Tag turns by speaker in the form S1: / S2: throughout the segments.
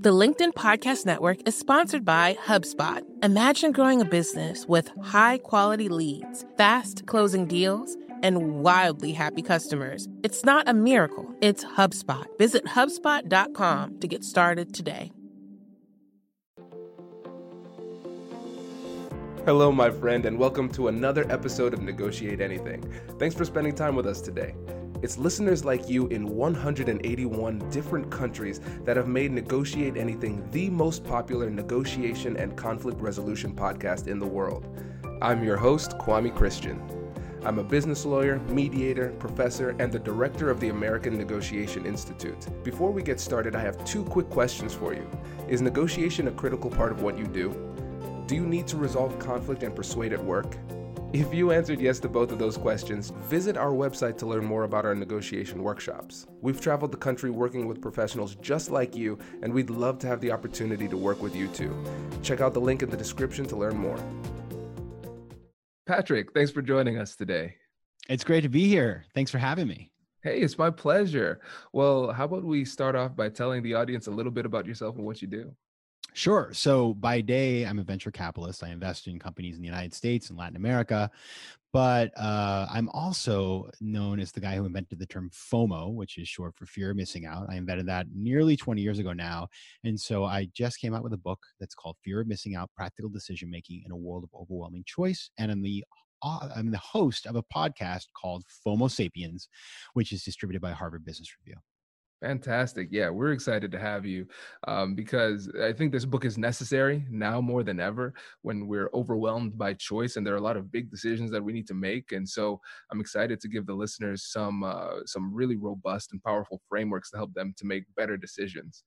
S1: The LinkedIn Podcast Network is sponsored by HubSpot. Imagine growing a business with high quality leads, fast closing deals, and wildly happy customers. It's not a miracle, it's HubSpot. Visit HubSpot.com to get started today.
S2: Hello, my friend, and welcome to another episode of Negotiate Anything. Thanks for spending time with us today. It's listeners like you in 181 different countries that have made Negotiate Anything the most popular negotiation and conflict resolution podcast in the world. I'm your host, Kwame Christian. I'm a business lawyer, mediator, professor, and the director of the American Negotiation Institute. Before we get started, I have two quick questions for you. Is negotiation a critical part of what you do? Do you need to resolve conflict and persuade at work? If you answered yes to both of those questions, visit our website to learn more about our negotiation workshops. We've traveled the country working with professionals just like you, and we'd love to have the opportunity to work with you too. Check out the link in the description to learn more. Patrick, thanks for joining us today.
S3: It's great to be here. Thanks for having me.
S2: Hey, it's my pleasure. Well, how about we start off by telling the audience a little bit about yourself and what you do?
S3: Sure. So by day, I'm a venture capitalist. I invest in companies in the United States and Latin America. But uh, I'm also known as the guy who invented the term FOMO, which is short for fear of missing out. I invented that nearly 20 years ago now. And so I just came out with a book that's called Fear of Missing Out Practical Decision Making in a World of Overwhelming Choice. And I'm the I'm the host of a podcast called FOMO Sapiens, which is distributed by Harvard Business Review.
S2: Fantastic. Yeah, we're excited to have you um, because I think this book is necessary now more than ever when we're overwhelmed by choice and there are a lot of big decisions that we need to make. And so I'm excited to give the listeners some uh, some really robust and powerful frameworks to help them to make better decisions.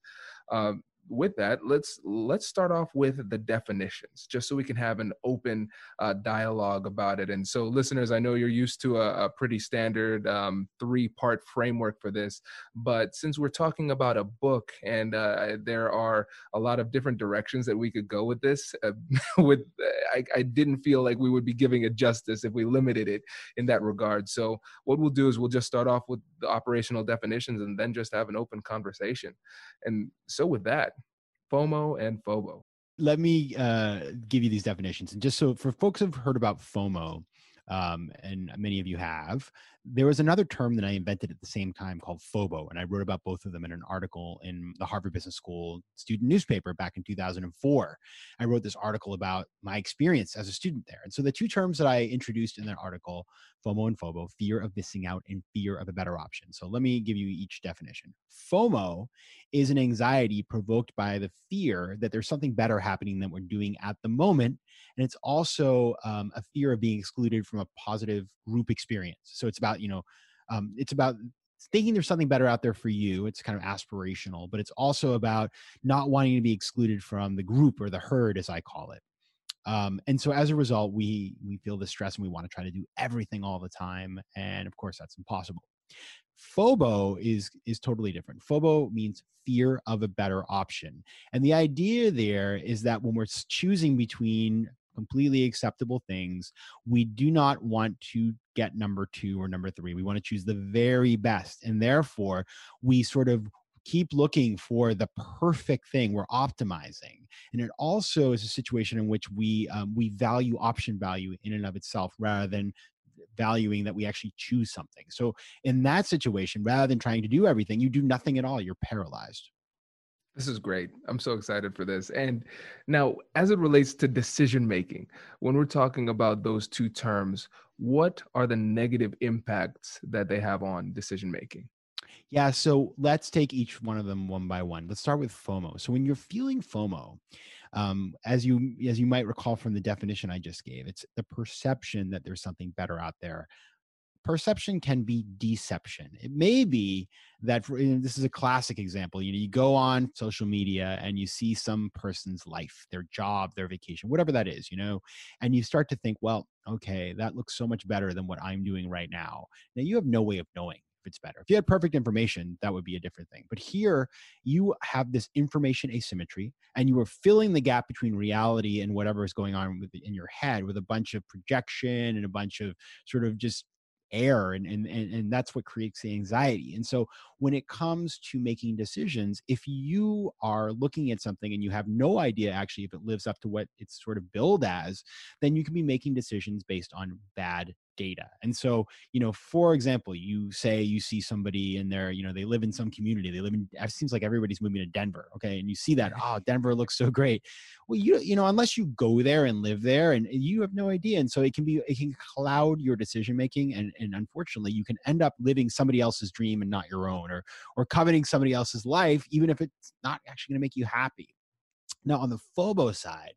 S2: Um, with that, let's let's start off with the definitions, just so we can have an open uh, dialogue about it. And so, listeners, I know you're used to a, a pretty standard um, three-part framework for this, but since we're talking about a book and uh, there are a lot of different directions that we could go with this, uh, with I, I didn't feel like we would be giving it justice if we limited it in that regard. So, what we'll do is we'll just start off with the operational definitions and then just have an open conversation. And so, with that FOMO and FOBO.
S3: Let me uh, give you these definitions. And just so for folks who've heard about FOMO, um, and many of you have. There was another term that I invented at the same time called FOBO, and I wrote about both of them in an article in the Harvard Business School student newspaper back in 2004. I wrote this article about my experience as a student there. And so the two terms that I introduced in that article, FOMO and FOBO, fear of missing out and fear of a better option. So let me give you each definition. FOMO is an anxiety provoked by the fear that there's something better happening than we're doing at the moment. And it's also um, a fear of being excluded from a positive group experience. So it's about, you know, um, it's about thinking there's something better out there for you. It's kind of aspirational, but it's also about not wanting to be excluded from the group or the herd, as I call it. Um, and so as a result, we we feel the stress and we want to try to do everything all the time. And of course, that's impossible. FOBO is is totally different. Phobo means fear of a better option. And the idea there is that when we're choosing between completely acceptable things. We do not want to get number two or number three. We want to choose the very best. And therefore, we sort of keep looking for the perfect thing we're optimizing and it also is a situation in which we um, we value option value in and of itself rather than valuing that we actually choose something so in that situation rather than trying to do everything you do nothing at all you're paralyzed
S2: this is great. I'm so excited for this. And now, as it relates to decision making, when we're talking about those two terms, what are the negative impacts that they have on decision making?
S3: Yeah, so let's take each one of them one by one. Let's start with FOMO. So when you're feeling FOMO, um, as you as you might recall from the definition I just gave, it's the perception that there's something better out there perception can be deception. It may be that for, this is a classic example. You know, you go on social media and you see some person's life, their job, their vacation, whatever that is, you know, and you start to think, well, okay, that looks so much better than what I'm doing right now. Now you have no way of knowing if it's better. If you had perfect information, that would be a different thing. But here, you have this information asymmetry, and you are filling the gap between reality and whatever is going on in your head with a bunch of projection and a bunch of sort of just air and, and and and that's what creates the anxiety. And so when it comes to making decisions if you are looking at something and you have no idea actually if it lives up to what it's sort of billed as then you can be making decisions based on bad data. And so, you know, for example, you say you see somebody in there, you know, they live in some community. They live in it seems like everybody's moving to Denver, okay? And you see that, oh, Denver looks so great. Well, you you know, unless you go there and live there and you have no idea. And so it can be it can cloud your decision making and and unfortunately, you can end up living somebody else's dream and not your own or or coveting somebody else's life even if it's not actually going to make you happy. Now, on the FOBO side,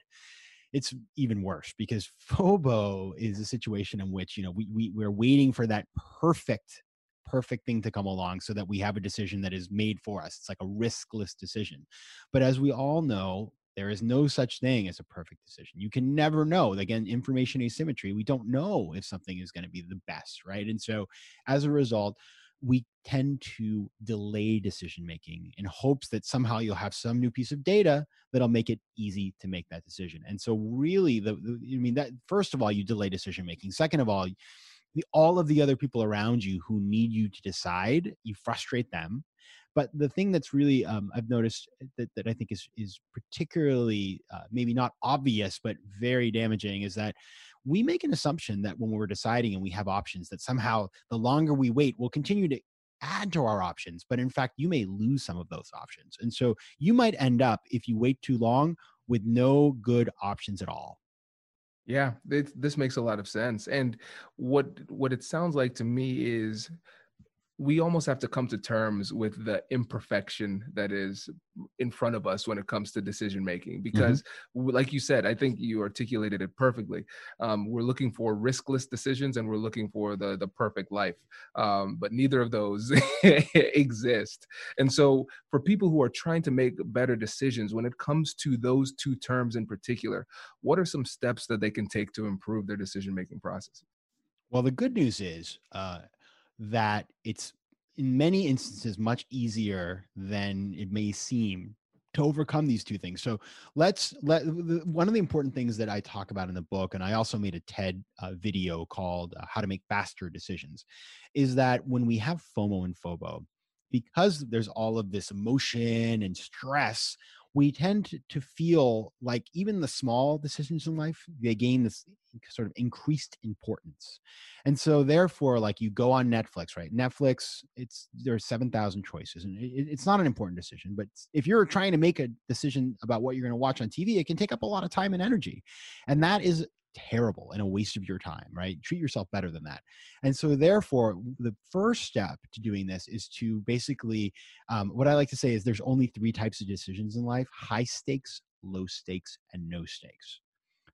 S3: it's even worse because FOBO is a situation in which you know we, we we're waiting for that perfect perfect thing to come along so that we have a decision that is made for us. It's like a riskless decision. But as we all know there is no such thing as a perfect decision. You can never know. Again information asymmetry we don't know if something is going to be the best right? And so as a result we tend to delay decision making in hopes that somehow you'll have some new piece of data that'll make it easy to make that decision. And so, really, the, the I mean, that first of all, you delay decision making. Second of all, the, all of the other people around you who need you to decide, you frustrate them. But the thing that's really um, I've noticed that, that I think is is particularly uh, maybe not obvious but very damaging is that we make an assumption that when we're deciding and we have options that somehow the longer we wait we'll continue to add to our options but in fact you may lose some of those options and so you might end up if you wait too long with no good options at all.
S2: Yeah this makes a lot of sense and what what it sounds like to me is we almost have to come to terms with the imperfection that is in front of us when it comes to decision making because mm-hmm. like you said i think you articulated it perfectly. Um, we're looking for riskless decisions and we're looking for the the perfect life um, but neither of those exist. And so for people who are trying to make better decisions when it comes to those two terms in particular what are some steps that they can take to improve their decision making process?
S3: Well the good news is uh, that it's in many instances much easier than it may seem to overcome these two things. So let's let one of the important things that I talk about in the book, and I also made a TED uh, video called uh, "How to Make Faster Decisions," is that when we have FOMO and FOBO, because there's all of this emotion and stress, we tend to feel like even the small decisions in life they gain this sort of increased importance. And so therefore like you go on netflix right? Netflix it's there are 7000 choices and it, it's not an important decision but if you're trying to make a decision about what you're going to watch on tv it can take up a lot of time and energy. And that is terrible and a waste of your time, right? Treat yourself better than that. And so, therefore, the first step to doing this is to basically, um, what I like to say is there's only three types of decisions in life high stakes, low stakes, and no stakes.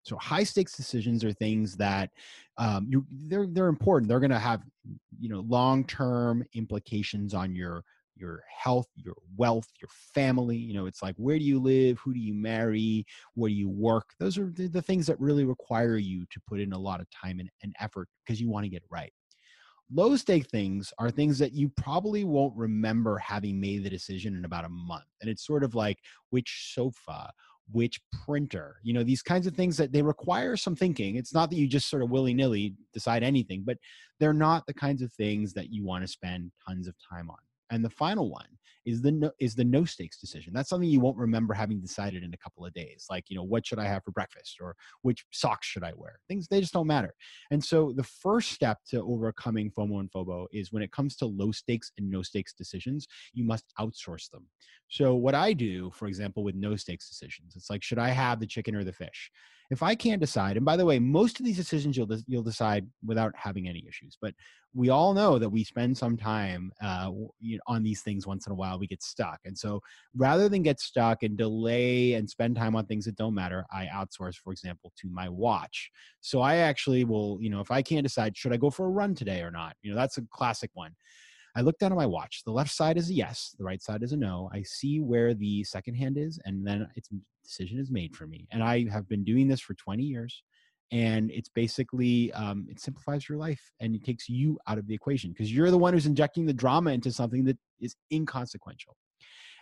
S3: So high stakes decisions are things that um, you they're they're important. They're going to have you know long term implications on your your health, your wealth, your family. You know, it's like where do you live? Who do you marry? Where do you work? Those are the, the things that really require you to put in a lot of time and, and effort because you want to get it right. Low stake things are things that you probably won't remember having made the decision in about a month. And it's sort of like which sofa, which printer, you know, these kinds of things that they require some thinking. It's not that you just sort of willy nilly decide anything, but they're not the kinds of things that you want to spend tons of time on. And the final one is the no, is the no stakes decision. That's something you won't remember having decided in a couple of days. Like, you know, what should I have for breakfast or which socks should I wear? Things they just don't matter. And so the first step to overcoming FOMO and FOBO is when it comes to low stakes and no stakes decisions, you must outsource them. So what I do, for example, with no stakes decisions, it's like should I have the chicken or the fish? If I can't decide, and by the way, most of these decisions you'll you'll decide without having any issues. But we all know that we spend some time uh, on these things once in a while. We get stuck, and so rather than get stuck and delay and spend time on things that don't matter, I outsource, for example, to my watch. So I actually will, you know, if I can't decide, should I go for a run today or not? You know, that's a classic one. I look down at my watch. The left side is a yes, the right side is a no. I see where the second hand is, and then its decision is made for me. And I have been doing this for 20 years. And it's basically um, it simplifies your life and it takes you out of the equation because you're the one who's injecting the drama into something that is inconsequential.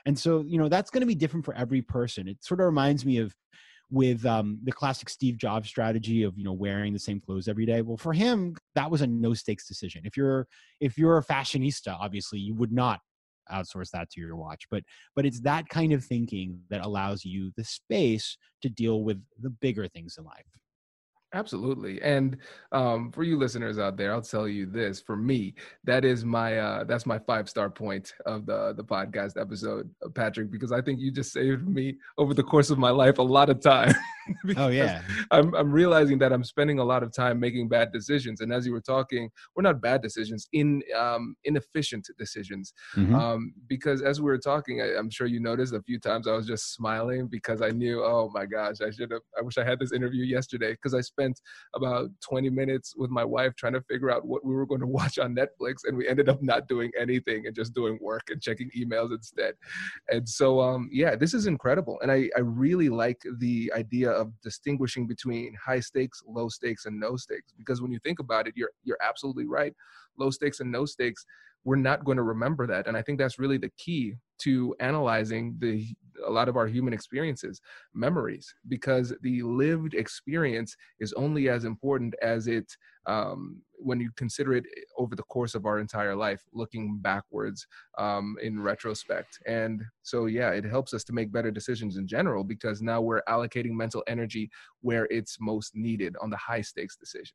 S3: And so, you know, that's going to be different for every person. It sort of reminds me of with um, the classic Steve Jobs strategy of you know wearing the same clothes every day. Well, for him, that was a no stakes decision. If you're if you're a fashionista, obviously you would not outsource that to your watch but but it's that kind of thinking that allows you the space to deal with the bigger things in life
S2: Absolutely. And um, for you listeners out there, I'll tell you this: for me, that is my uh, that's my five star point of the the podcast episode, uh, Patrick, because I think you just saved me over the course of my life a lot of time.
S3: oh yeah,
S2: I'm I'm realizing that I'm spending a lot of time making bad decisions, and as you were talking, we're not bad decisions, in um, inefficient decisions. Mm-hmm. Um, because as we were talking, I, I'm sure you noticed a few times I was just smiling because I knew, oh my gosh, I should have. I wish I had this interview yesterday because I spent about 20 minutes with my wife trying to figure out what we were going to watch on Netflix, and we ended up not doing anything and just doing work and checking emails instead. And so, um, yeah, this is incredible, and I, I really like the idea of distinguishing between high stakes, low stakes, and no stakes. Because when you think about it, you're you're absolutely right. Low stakes and no stakes we're not going to remember that. And i think that's really the key to analyzing the a lot of our human experiences memories because the lived experience is only as important as it um, when you consider it over the course of our entire life looking backwards um, in retrospect. And so yeah it helps us to make better decisions in general because now we're allocating mental energy where it's most needed on the high stakes decisions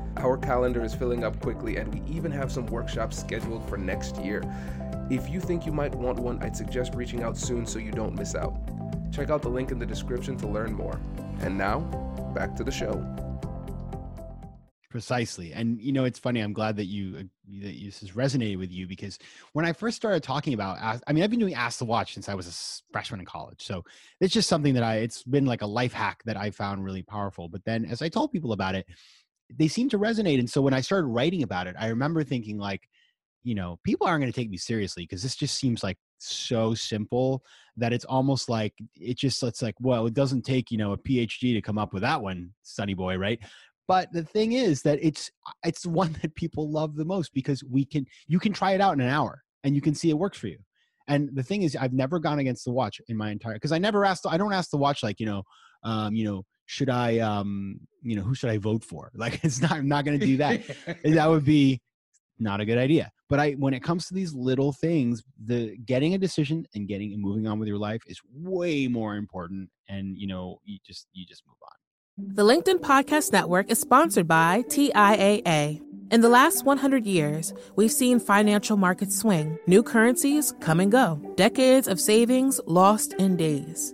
S2: Our calendar is filling up quickly, and we even have some workshops scheduled for next year. If you think you might want one, I'd suggest reaching out soon so you don't miss out. Check out the link in the description to learn more. And now, back to the show.
S3: Precisely. And you know, it's funny. I'm glad that you uh, that this has resonated with you because when I first started talking about, I mean, I've been doing Ask the Watch since I was a freshman in college. So it's just something that I, it's been like a life hack that I found really powerful. But then as I told people about it, they seem to resonate. And so when I started writing about it, I remember thinking like, you know, people aren't going to take me seriously because this just seems like so simple that it's almost like it just it's like, well, it doesn't take, you know, a PhD to come up with that one, Sunny Boy, right? But the thing is that it's it's one that people love the most because we can you can try it out in an hour and you can see it works for you. And the thing is, I've never gone against the watch in my entire because I never asked. I don't ask the watch like you know, um, you know, should I, um, you know, who should I vote for? Like, it's not, I'm not going to do that. that would be not a good idea. But I, when it comes to these little things, the getting a decision and getting and moving on with your life is way more important. And you know, you just, you just move on.
S1: The LinkedIn Podcast Network is sponsored by TIAA. In the last 100 years, we've seen financial markets swing, new currencies come and go, decades of savings lost in days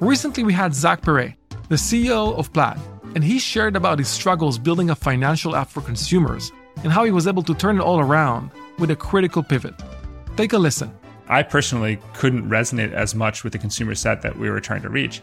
S4: Recently, we had Zach Perret, the CEO of Plaid, and he shared about his struggles building a financial app for consumers and how he was able to turn it all around with a critical pivot. Take a listen.
S5: I personally couldn't resonate as much with the consumer set that we were trying to reach.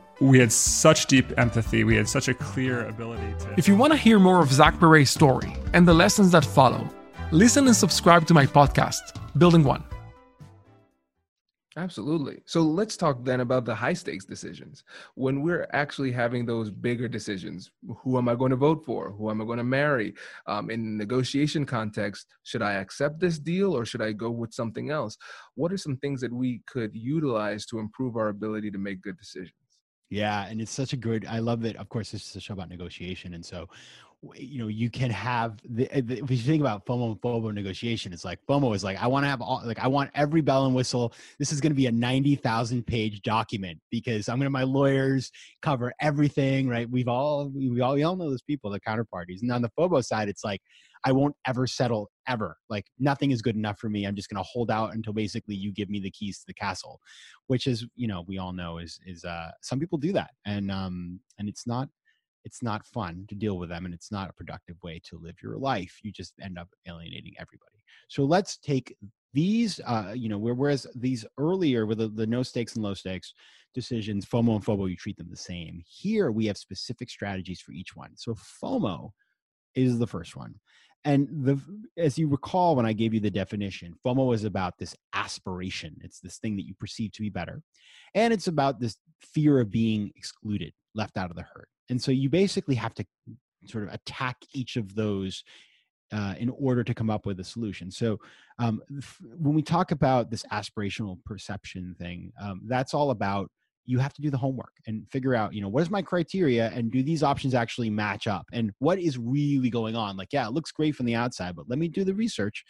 S5: we had such deep empathy. We had such a clear ability to.
S4: If you want to hear more of Zach Perret's story and the lessons that follow, listen and subscribe to my podcast, Building One.
S2: Absolutely. So let's talk then about the high stakes decisions. When we're actually having those bigger decisions, who am I going to vote for? Who am I going to marry? Um, in negotiation context, should I accept this deal or should I go with something else? What are some things that we could utilize to improve our ability to make good decisions?
S3: Yeah, and it's such a good. I love that. Of course, this is a show about negotiation, and so you know you can have the, eh, the, if you think about FOMO and FOBO negotiation, it's like FOMO is like I want to have all like I want every bell and whistle. This is going to be a ninety thousand page document because I'm going to my lawyers cover everything. Right? We've all we all we all know those people, the counterparties, and on the FOBO side, it's like I won't ever settle ever. Like nothing is good enough for me. I'm just going to hold out until basically you give me the keys to the castle, which is, you know, we all know is, is, uh, some people do that. And, um, and it's not, it's not fun to deal with them and it's not a productive way to live your life. You just end up alienating everybody. So let's take these, uh, you know, whereas these earlier with the, the no stakes and low stakes decisions, FOMO and FOBO, you treat them the same. Here we have specific strategies for each one. So FOMO is the first one. And the as you recall when I gave you the definition, FOMO is about this aspiration. It's this thing that you perceive to be better. And it's about this fear of being excluded, left out of the herd. And so you basically have to sort of attack each of those uh, in order to come up with a solution. So, um, when we talk about this aspirational perception thing, um, that's all about you have to do the homework and figure out, you know, what is my criteria and do these options actually match up and what is really going on? Like, yeah, it looks great from the outside, but let me do the research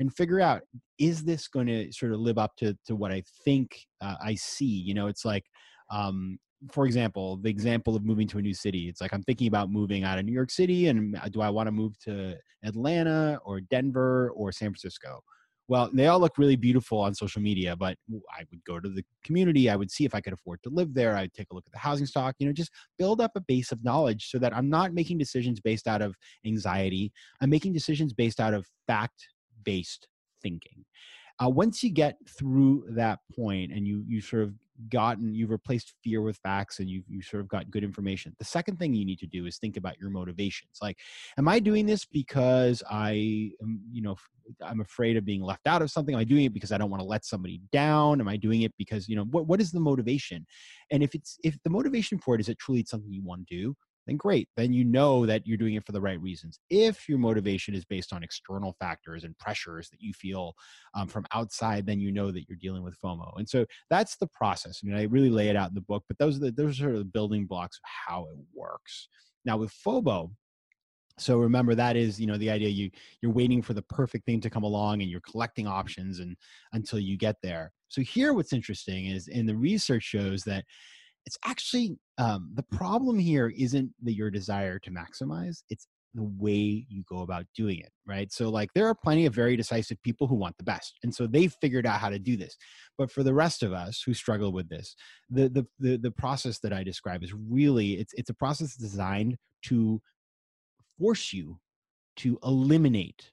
S3: and figure out is this going to sort of live up to to what I think uh, I see? You know, it's like, um, for example, the example of moving to a new city. It's like I'm thinking about moving out of New York City, and do I want to move to Atlanta or Denver or San Francisco? well they all look really beautiful on social media but i would go to the community i would see if i could afford to live there i'd take a look at the housing stock you know just build up a base of knowledge so that i'm not making decisions based out of anxiety i'm making decisions based out of fact based thinking uh, once you get through that point and you you sort of gotten you've replaced fear with facts and you've you sort of got good information. The second thing you need to do is think about your motivations. Like am i doing this because i am you know i'm afraid of being left out of something? Am i doing it because i don't want to let somebody down? Am i doing it because you know what, what is the motivation? And if it's if the motivation for it is it truly it's something you want to do then great. Then you know that you're doing it for the right reasons. If your motivation is based on external factors and pressures that you feel um, from outside, then you know that you're dealing with FOMO. And so that's the process. I mean, I really lay it out in the book, but those are the, those are sort of the building blocks of how it works. Now with FOBO, so remember that is you know the idea you you're waiting for the perfect thing to come along and you're collecting options and until you get there so here what's interesting is in the research shows that it's actually um, the problem here isn't that your desire to maximize it's the way you go about doing it right? So like there are plenty of very decisive people who want the best and so they've figured out how to do this. But for the rest of us who struggle with this the the the, the process that i describe is really it's it's a process designed to force you to eliminate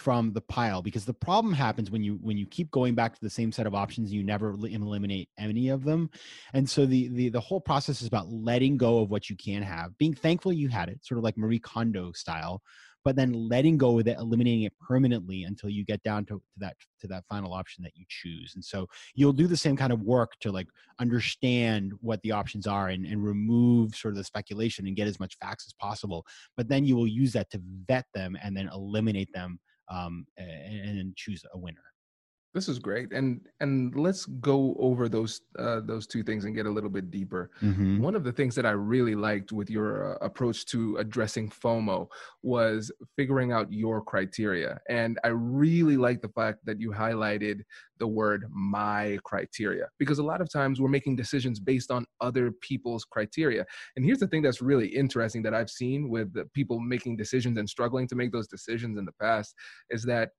S3: from the pile because the problem happens when you when you keep going back to the same set of options you never eliminate any of them. And so the the the whole process is about letting go of what you can have being thankful you had it sort of like marie kondo style but then letting go with it eliminating it permanently until you get down to, to that to that final option that you choose. And so you'll do the same kind of work to like understand what the options are and, and remove sort of the speculation and get as much facts as possible but then you will use that to vet them and then eliminate them um, and, and choose a winner.
S2: This is great, and and let's go over those uh, those two things and get a little bit deeper. Mm-hmm. One of the things that I really liked with your uh, approach to addressing FOMO was figuring out your criteria, and I really like the fact that you highlighted the word "my criteria" because a lot of times we're making decisions based on other people's criteria. And here's the thing that's really interesting that I've seen with people making decisions and struggling to make those decisions in the past is that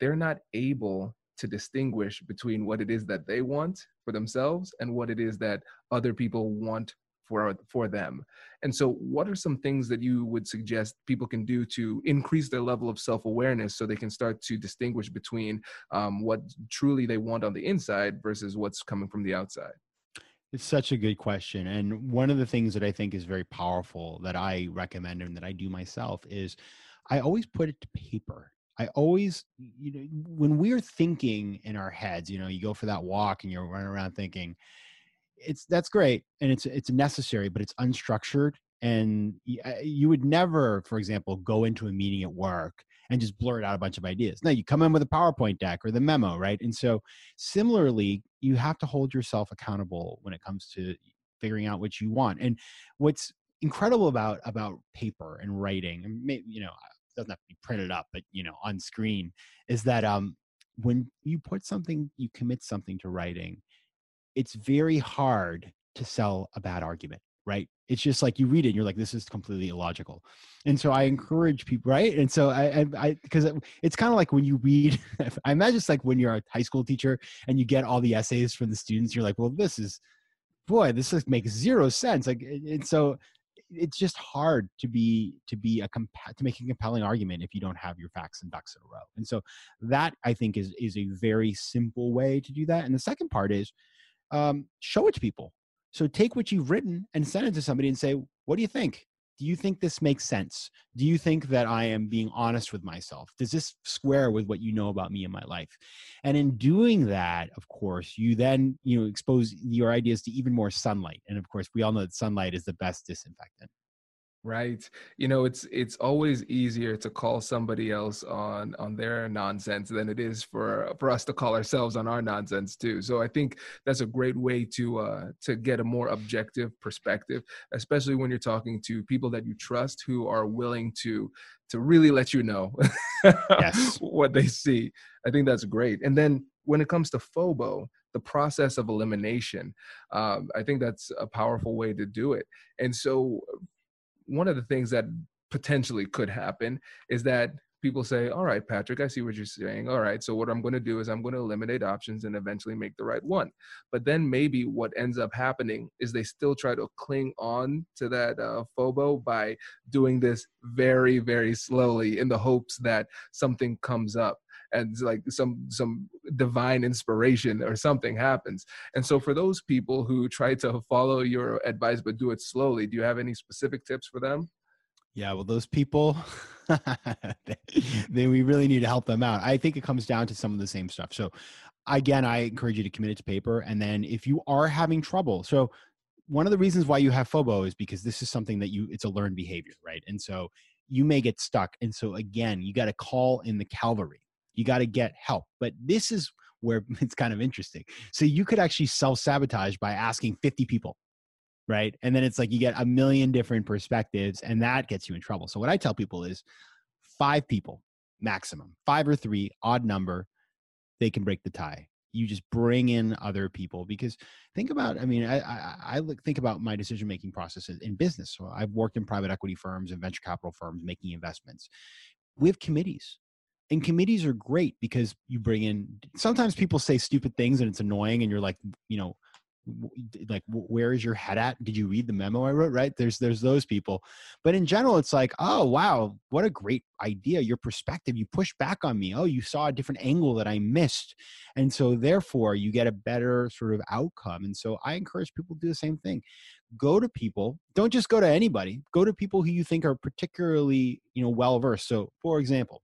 S2: they're not able to distinguish between what it is that they want for themselves and what it is that other people want for for them. And so what are some things that you would suggest people can do to increase their level of self-awareness so they can start to distinguish between um, what truly they want on the inside versus what's coming from the outside?
S3: It's such a good question and one of the things that i think is very powerful that i recommend and that i do myself is i always put it to paper I always, you know, when we're thinking in our heads, you know, you go for that walk and you're running around thinking, it's that's great and it's it's necessary, but it's unstructured. And you would never, for example, go into a meeting at work and just blurt out a bunch of ideas. No, you come in with a PowerPoint deck or the memo, right? And so, similarly, you have to hold yourself accountable when it comes to figuring out what you want. And what's incredible about about paper and writing, and maybe, you know, doesn't have to be printed up, but you know, on screen, is that um, when you put something, you commit something to writing, it's very hard to sell a bad argument right? It's just like you read it and you're like this is completely illogical. And so i encourage people right? And so i i because it's kind of like when you read i imagine it's like when you're a high school teacher and you get all the essays from the students you're like well this is boy this is, makes zero sense. Like and so it's just hard to be to be a to make a compelling argument if you don't have your facts and ducks in a row. And so that i think is is a very simple way to do that. And the second part is um, show it to people. So take what you've written and send it to somebody and say, what do you think? Do you think this makes sense? Do you think that I am being honest with myself? Does this square with what you know about me and my life? And in doing that, of course, you then, you know, expose your ideas to even more sunlight. And of course, we all know that sunlight is the best disinfectant
S2: right? You know it's it's always easier to call somebody else on on their nonsense than it is for for us to call ourselves on our nonsense too. So i think that's a great way to uh to get a more objective perspective especially when you're talking to people that you trust who are willing to to really let you know yes. what they see. I think that's great. And then when it comes to FOBO, the process of elimination um, i think that's a powerful way to do it. And so one of the things that potentially could happen is that people say, All right, Patrick, I see what you're saying. All right, so what I'm going to do is I'm going to eliminate options and eventually make the right one. But then maybe what ends up happening is they still try to cling on to that uh, FOBO by doing this very, very slowly in the hopes that something comes up and like some some divine inspiration or something happens and so for those people who try to follow your advice but do it slowly do you have any specific tips for them
S3: yeah, well, those people, then we really need to help them out. I think it comes down to some of the same stuff. So, again, I encourage you to commit it to paper. And then if you are having trouble, so one of the reasons why you have FOBO is because this is something that you, it's a learned behavior, right? And so you may get stuck. And so, again, you got to call in the cavalry, you got to get help. But this is where it's kind of interesting. So you could actually self sabotage by asking 50 people right? And then it's like you get a million different perspectives, and that gets you in trouble. So what I tell people is five people maximum, five or three, odd number, they can break the tie. You just bring in other people because think about. I mean, I I, I think about my decision making process in business. So I've worked in private equity firms and venture capital firms making investments. We have committees and committees are great because you bring in sometimes people say stupid things and it's annoying and you're like you know like where is your head at? Did you read the memo i wrote? Right? There's there's those people. But in general it's like oh wow what a great idea your perspective you push back on me. Oh you saw a different angle that i missed. And so therefore you get a better sort of outcome. And so i encourage people to do the same thing. Go to people don't just go to anybody go to people who you think are particularly you know well versed so for example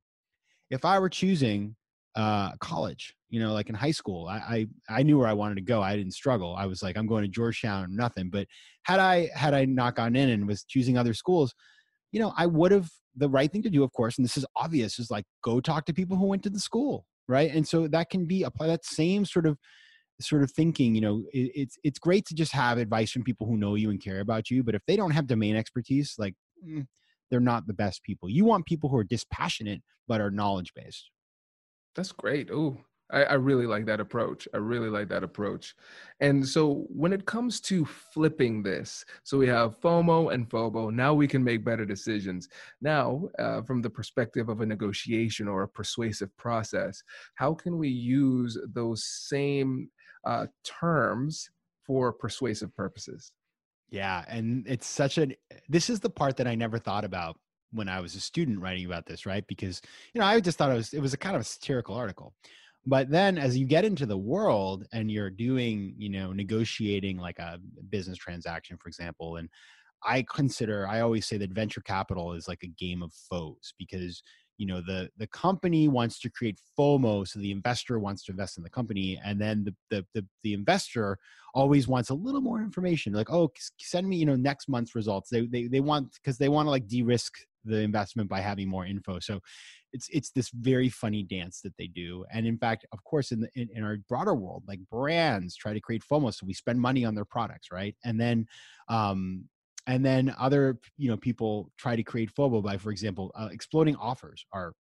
S3: if i were choosing uh, college. You know, like in high school, I, I, I knew where I wanted to go. I didn't struggle. I was like, I'm going to Georgetown, or nothing. But had I had I not gone in and was choosing other schools, you know, I would have the right thing to do, of course. And this is obvious: is like go talk to people who went to the school, right? And so that can be apply that same sort of sort of thinking. You know, it, it's it's great to just have advice from people who know you and care about you. But if they don't have domain expertise, like mm, they're not the best people. You want people who are dispassionate but are knowledge based.
S2: That's great. Oh, I, I, really like that approach. I really like that approach. And so when it comes to flipping this, so we have FOMO and FOBO. Now we can make better decisions. Now, uh, from the perspective of a negotiation or a persuasive process, how can we use those same uh, terms for persuasive purposes?
S3: Yeah, and it's such a. This is the part that I never thought about when I was a student writing about this, right? Because you know, I just thought it was it was a kind of a satirical article. But then as you get into the world and you're doing, you know, negotiating like a business transaction, for example, and I consider I always say that venture capital is like a game of foes because you know the the company wants to create FOMO, so the investor wants to invest in the company, and then the the the, the investor always wants a little more information, like oh send me you know next month's results. They they they want because they want to like de-risk the investment by having more info. So it's it's this very funny dance that they do and in fact of course in the in, in, our broader world like brands try to create fomo so we spend money on their products right and then um and then other you know people try to create fomo by for example uh, exploding offers are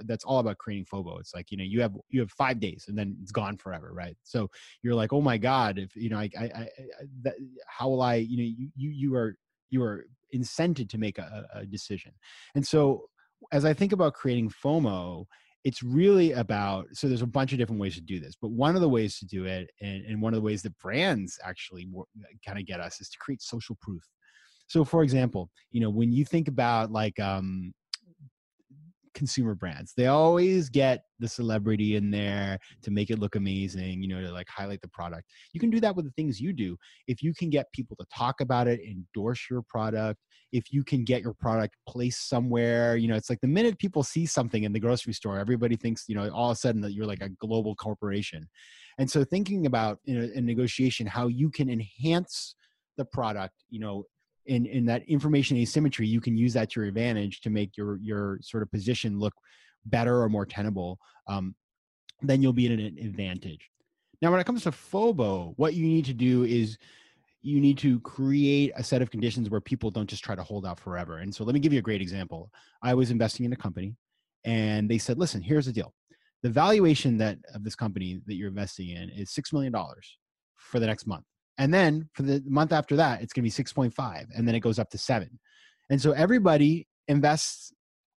S3: that's all about creating fomo it's like you know you have you have five days and then it's gone forever right? So you're like oh my god if you know i i, I that, how will i you know you you, you are you are incented to make a, a decision. And so as I think about creating FOMO, it's really about so there's a bunch of different ways to do this, but one of the ways to do it, and, and one of the ways that brands actually kind of get us is to create social proof. So, for example, you know, when you think about like um, consumer brands. They always get the celebrity in there to make it look amazing, you know, to like highlight the product. You can do that with the things you do. If you can get people to talk about it, endorse your product, if you can get your product placed somewhere, you know, it's like the minute people see something in the grocery store, everybody thinks, you know, all of a sudden that you're like a global corporation. And so thinking about you know, in negotiation how you can enhance the product, you know, in in that information asymmetry you can use that to your advantage to make your your sort of position look better or more tenable um, then you'll be at an advantage. Now when it comes to fobo what you need to do is you need to create a set of conditions where people don't just try to hold out forever. And so let me give you a great example. I was investing in a company and they said listen here's the deal. The valuation that of this company that you're investing in is six million dollars for the next month and then for the month after that, it's going to be 6.5. And then it goes up to seven. And so everybody invests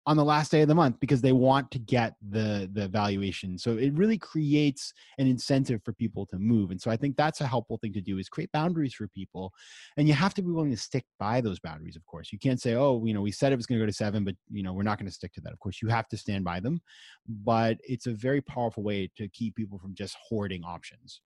S3: on the last day of the month because they want to get the the valuation. So it really creates an incentive for people to move. And so i think that's a helpful thing to do is create boundaries for people. And you have to be willing to stick by those boundaries of course. You can't say oh you know we said it was going to go to seven but you know we're not going to stick to that. Of course you have to stand by them but it's a very powerful way to keep people from just hoarding options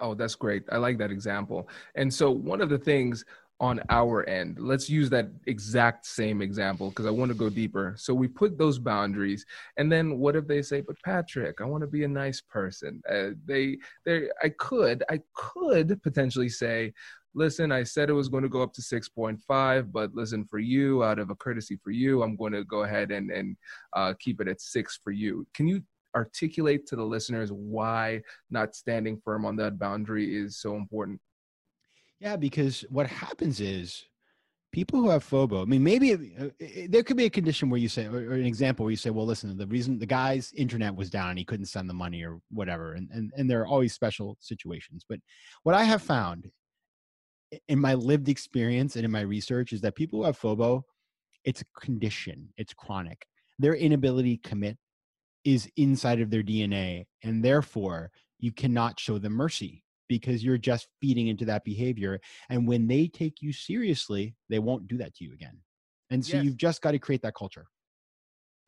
S2: Oh, that's great. I like that example. And so, one of the things on our end, let's use that exact same example because I want to go deeper. So, we put those boundaries, and then what if they say, "But Patrick, I want to be a nice person." Uh, they, they, I could, I could potentially say, listen, I said it was going to go up to 6.5, but listen, for you, out of a courtesy for you, I'm going to go ahead and, and uh, keep it at six for you. Can you articulate to the listeners why not standing firm on that boundary is so important?
S3: Yeah, because what happens is people who have FOBO, I mean, maybe uh, there could be a condition where you say, or an example where you say, well, listen, the reason the guy's internet was down, and he couldn't send the money or whatever. And, and, and there are always special situations. But what I have found in my lived experience and in my research is that people who have FOBO, it's a condition, it's chronic. Their inability to commit is inside of their DNA. And therefore, you cannot show them mercy because you're just feeding into that behavior. And when they take you seriously, they won't do that to you again. And so yes. you've just got to create that culture.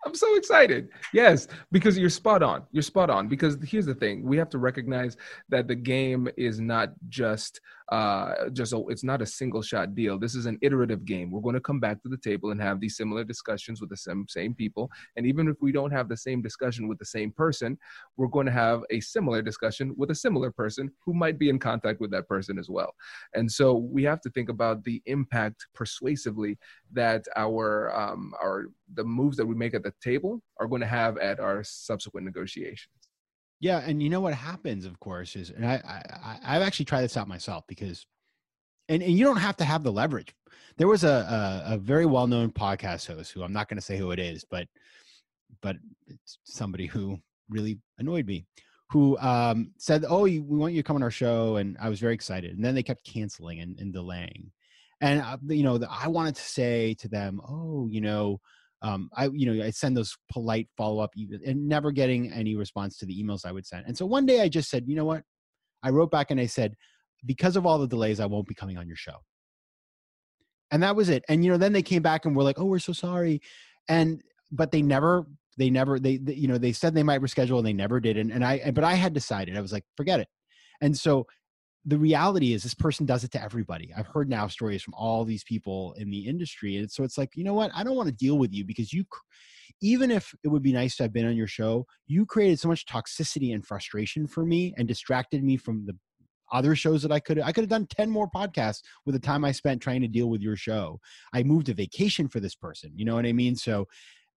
S2: I'm so excited. Yes, because you're spot on. You're spot on. Because here's the thing: we have to recognize that the game is not just uh, just a, it's not a single shot deal. This is an iterative game. We're going to come back to the table and have these similar discussions with the same same people. And even if we don't have the same discussion with the same person, we're going to have a similar discussion with a similar person who might be in contact with that person as well. And so we have to think about the impact persuasively that our um, our the moves that we make at the table are going to have at our subsequent negotiations.
S3: Yeah, and you know what happens, of course, is and I, I I've actually tried this out myself because, and, and you don't have to have the leverage. There was a a, a very well known podcast host who I'm not going to say who it is, but but it's somebody who really annoyed me, who um, said, "Oh, we want you to come on our show," and I was very excited, and then they kept canceling and, and delaying, and uh, you know, I wanted to say to them, "Oh, you know." um, I, you know, I send those polite follow up and never getting any response to the emails I would send. And so one day I just said, you know what? I wrote back and I said, because of all the delays, I won't be coming on your show. And that was it. And, you know, then they came back and were like, oh, we're so sorry. And, but they never, they never, they, they you know, they said they might reschedule and they never did. And, and I, but I had decided, I was like, forget it. And so the reality is this person does it to everybody i've heard now stories from all these people in the industry and so it's like you know what i don't want to deal with you because you even if it would be nice to have been on your show you created so much toxicity and frustration for me and distracted me from the other shows that I could I could have done 10 more podcasts with the time I spent trying to deal with your show. I moved a vacation for this person. You know what I mean? So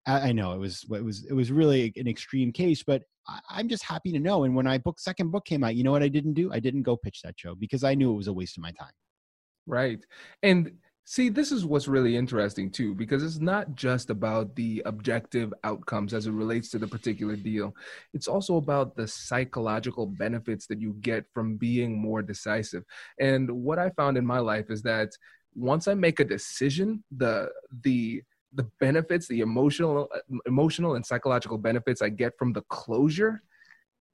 S3: I, know it was it was it was really an extreme case, but I, am just happy to know. And when I book second book came out, you know what I didn't do? I didn't go pitch that show because I knew it was a waste of my time.
S2: Right. And see, this is what's really interesting too, because it's not just about the objective outcomes as it relates to the particular deal. It's also about the psychological benefits that you get from being more decisive. And what I found in my life is that once I make a decision, the the the benefits, the emotional, uh, emotional and psychological benefits I get from the closure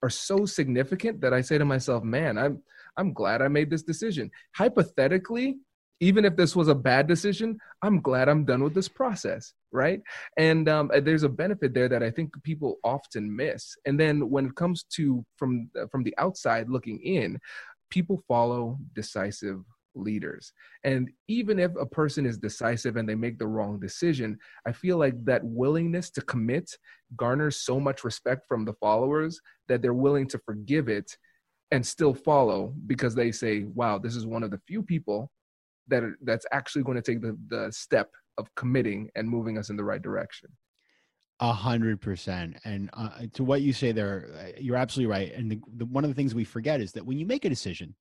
S2: are so significant that I say to myself, man, I'm I'm glad I made this decision. Hypothetically, even if this was a bad decision, I'm glad I'm done with this process, right? And um, uh, there's a benefit there that I think people often miss. And then when it comes to from uh, from the outside looking in, people follow decisive leaders. And even if a person is decisive and they make the wrong decision, I feel like that willingness to commit garners so much respect from the followers that they're willing to forgive it and still follow because they say, wow, this is one of the few people that are, that's actually going to take the, the step of committing and moving us in the right direction.
S3: A hundred percent. And uh, to what you say there, uh, you're absolutely right. And the, the, one of the things we forget is that when you make a decision,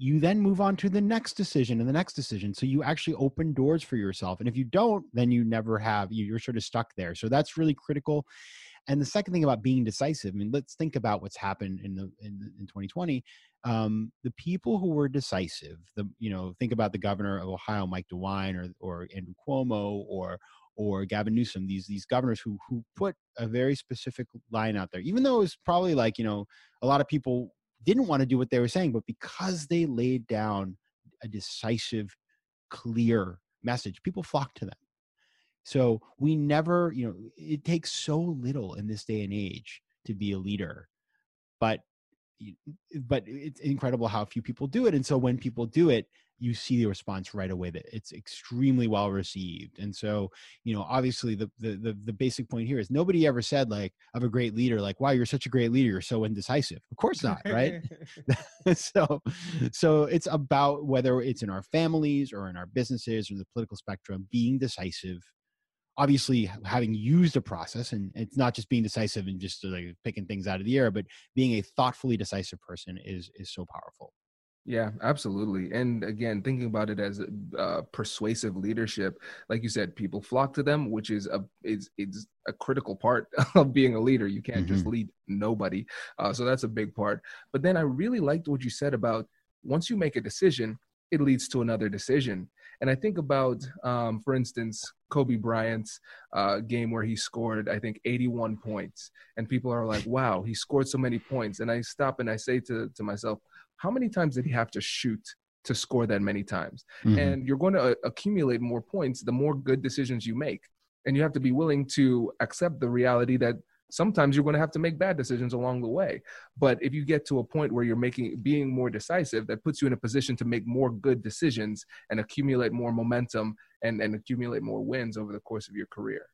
S3: you then move on to the next decision and the next decision. So you actually open doors for yourself and if you don't then you never have you're sort of stuck there. So that's really critical. And the second thing about being decisive i mean let's think about what's happened in the in, in 2020 um, the people who were decisive the you know think about the governor of ohio mike dewine or or andrew cuomo or or Gavin Newsom, these these governors who who put a very specific line out there, even though it was probably like you know a lot of people didn't want to do what they were saying, but because they laid down a decisive, clear message, people flocked to them. So we never, you know, it takes so little in this day and age to be a leader, but but it's incredible how few people do it. And so when people do it, you see the response right away that it's extremely well received and so you know obviously the, the the the, basic point here is nobody ever said like of a great leader like wow you're such a great leader you're so indecisive. Of course not right? So so it's about whether it's in our families or in our businesses or in the political spectrum being decisive obviously having used a process and it's not just being decisive and just like picking things out of the air but being a thoughtfully decisive person is is so powerful
S2: yeah, absolutely. And again, thinking about it as uh, persuasive leadership, like you said, people flock to them, which is a is is a critical part of being a leader. You can't mm-hmm. just lead nobody, uh, so that's a big part. But then I really liked what you said about once you make a decision, it leads to another decision. And I think about, um, for instance, Kobe Bryant's uh, game where he scored, I think, 81 points. And people are like, wow, he scored so many points. And I stop and I say to, to myself, how many times did he have to shoot to score that many times? Mm-hmm. And you're going to uh, accumulate more points the more good decisions you make. And you have to be willing to accept the reality that sometimes you're going to have to make bad decisions along the way but if you get to a point where you're making being more decisive that puts you in a position to make more good decisions and accumulate more momentum and and accumulate more wins over the course of your career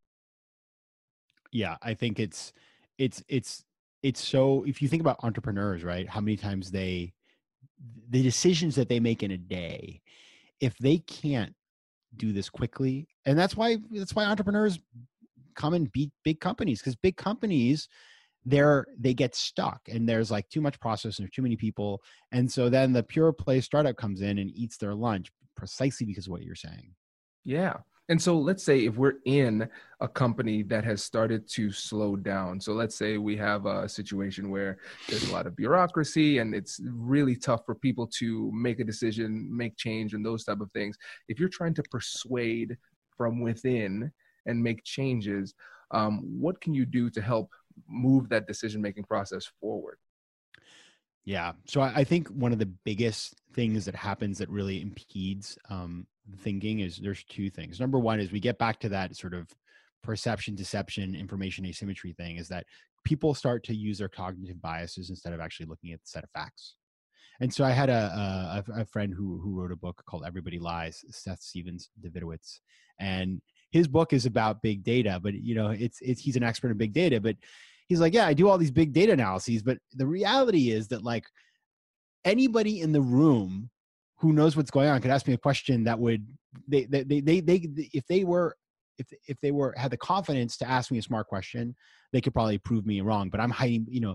S3: yeah i think it's it's it's it's so if you think about entrepreneurs right how many times they the decisions that they make in a day if they can't do this quickly and that's why that's why entrepreneurs come and beat big companies because big companies they're they get stuck and there's like too much process and there's too many people and so then the pure play startup comes in and eats their lunch precisely because of what you're saying.
S2: Yeah and so let's say if we're in a company that has started to slow down. So let's say we have a situation where there's a lot of bureaucracy and it's really tough for people to make a decision, make change and those type of things. If you're trying to persuade from within and make changes, um, what can you do to help move that decision making process forward?
S3: Yeah. So I, think one of the biggest things that happens that really impedes um, thinking is there's two things. Number one is we get back to that sort of perception, deception, information asymmetry thing is that people start to use their cognitive biases instead of actually looking at the set of facts. And so I had a, a, a friend who who wrote a book called Everybody Lies, Seth Stephens Davidowitz, and his book is about big data. But you know, it's it's he's an expert in big data. But he's like, yeah, I do all these big data analyses. But the reality is that like anybody in the room who knows what's going on could ask me a question that would they they they they, they if they were if if they were had the confidence to ask me a smart question, they could probably prove me wrong. But I'm hiding, you know,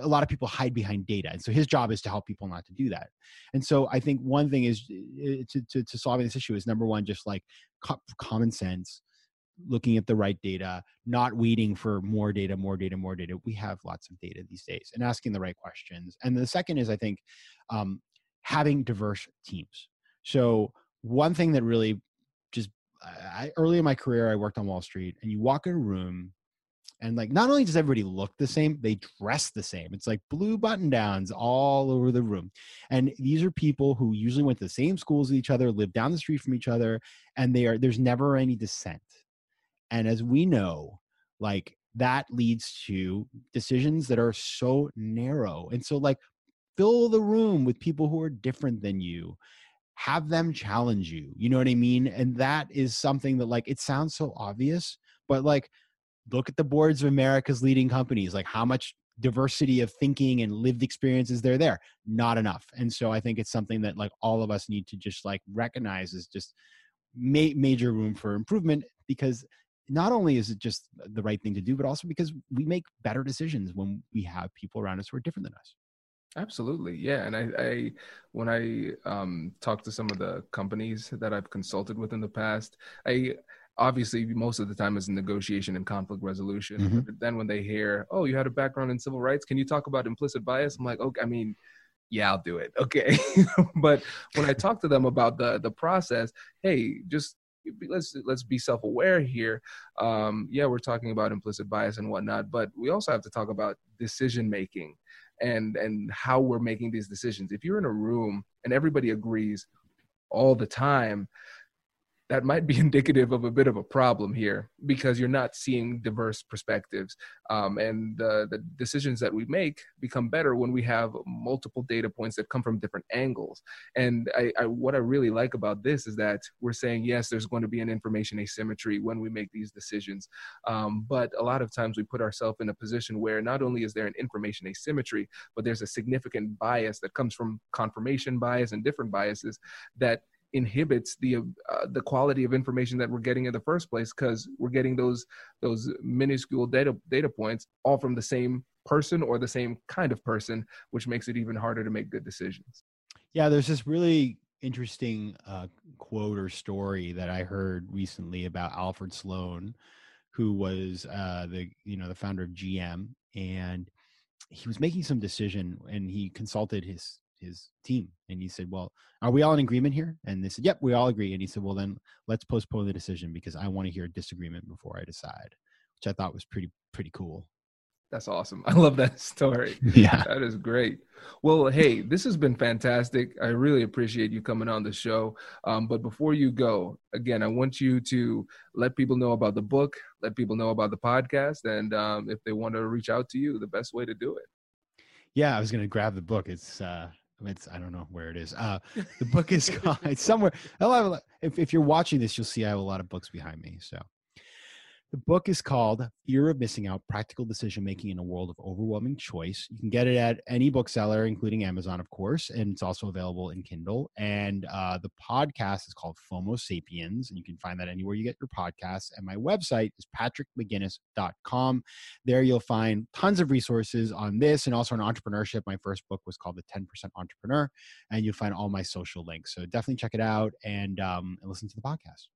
S3: a lot of people hide behind data, and so his job is to help people not to do that. And so I think one thing is eh, to to, to solving this issue is number one, just like co- common sense, looking at the right data, not waiting for more data, more data, more data. We have lots of data these days, and asking the right questions. And the second is I think um, having diverse teams. So one thing that really just I, early in my career, I worked on Wall Street, and you walk in a room, and like not only does everybody look the same, they dress the same. It's like blue button downs all over the room, and these are people who usually went to the same schools as each other, live down the street from each other, and they are there's never any dissent. And as we know, like that leads to decisions that are so narrow, and so like fill the room with people who are different than you have them challenge you you know what i mean? And that is something that like it sounds so obvious but like look at the boards of america's leading companies like how much diversity of thinking and lived experiences there there not enough. And so i think it's something that like all of us need to just like recognize is just ma- major room for improvement because not only is it just the right thing to do but also because we make better decisions when we have people around us who are different than us
S2: Absolutely, yeah. And I, I when I um, talk to some of the companies that I've consulted with in the past, I obviously most of the time is negotiation and conflict resolution. Mm-hmm. But then when they hear, "Oh, you had a background in civil rights, can you talk about implicit bias?" I'm like, "Okay, I mean." Yeah, I'll do it. Okay, but when I talk to them about the the process, hey, just let's let's be self-aware here um, yeah we're talking about implicit bias and whatnot but we also have to talk about decision making and and how we're making these decisions. If you're in a room and everybody agrees all the time that might be indicative of a bit of a problem here because you're not seeing diverse perspectives. Um, and the, the decisions that we make become better when we have multiple data points that come from different angles. And I, I, what I really like about this is that we're saying, yes, there's going to be an information asymmetry when we make these decisions. Um, but a lot of times we put ourselves in a position where not only is there an information asymmetry, but there's a significant bias that comes from confirmation bias and different biases that inhibits the uh, the quality of information that we're getting in the first place because we're getting those those minuscule data data points all from the same person or the same kind of person which makes it even harder to make good decisions.
S3: Yeah there's this really interesting uh, quote or story that i heard recently about alfred sloan who was uh, the you know the founder of gm and he was making some decision and he consulted his his team and he said well are we all in agreement here? And they said yep we all agree. And he said well then let's postpone the decision because i want to hear a disagreement before i decide which i thought was pretty pretty cool.
S2: That's awesome. I love that story.
S3: Yeah.
S2: That is great. Well hey this has been fantastic. I really appreciate you coming on the show. Um, but before you go again i want you to let people know about the book let people know about the podcast and um, if they want to reach out to you the best way to do it.
S3: Yeah i was going to grab the book. It's uh it's I don't know where it is. Uh, the book is called. It's somewhere. If if you're watching this, you'll see I have a lot of books behind me. So the book is called Fear of Missing Out Practical Decision Making in a World of Overwhelming Choice. You can get it at any bookseller, including Amazon, of course, and it's also available in Kindle. And uh, the podcast is called FOMO Sapiens, and you can find that anywhere you get your podcasts. And my website is patrickmcginnis.com. There you'll find tons of resources on this and also on entrepreneurship. My first book was called The 10% Entrepreneur, and you'll find all my social links. So definitely check it out and, um, and listen to the podcast.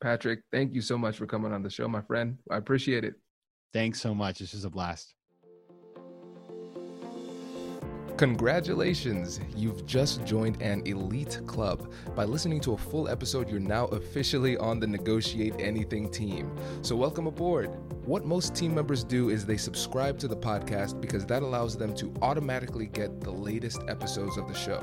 S2: Patrick, thank you so much for coming on the show, my friend. I appreciate it.
S3: Thanks so much. This is a blast.
S2: Congratulations! You've just joined an elite club. By listening to a full episode, you're now officially on the Negotiate Anything team. So, welcome aboard. What most team members do is they subscribe to the podcast because that allows them to automatically get the latest episodes of the show.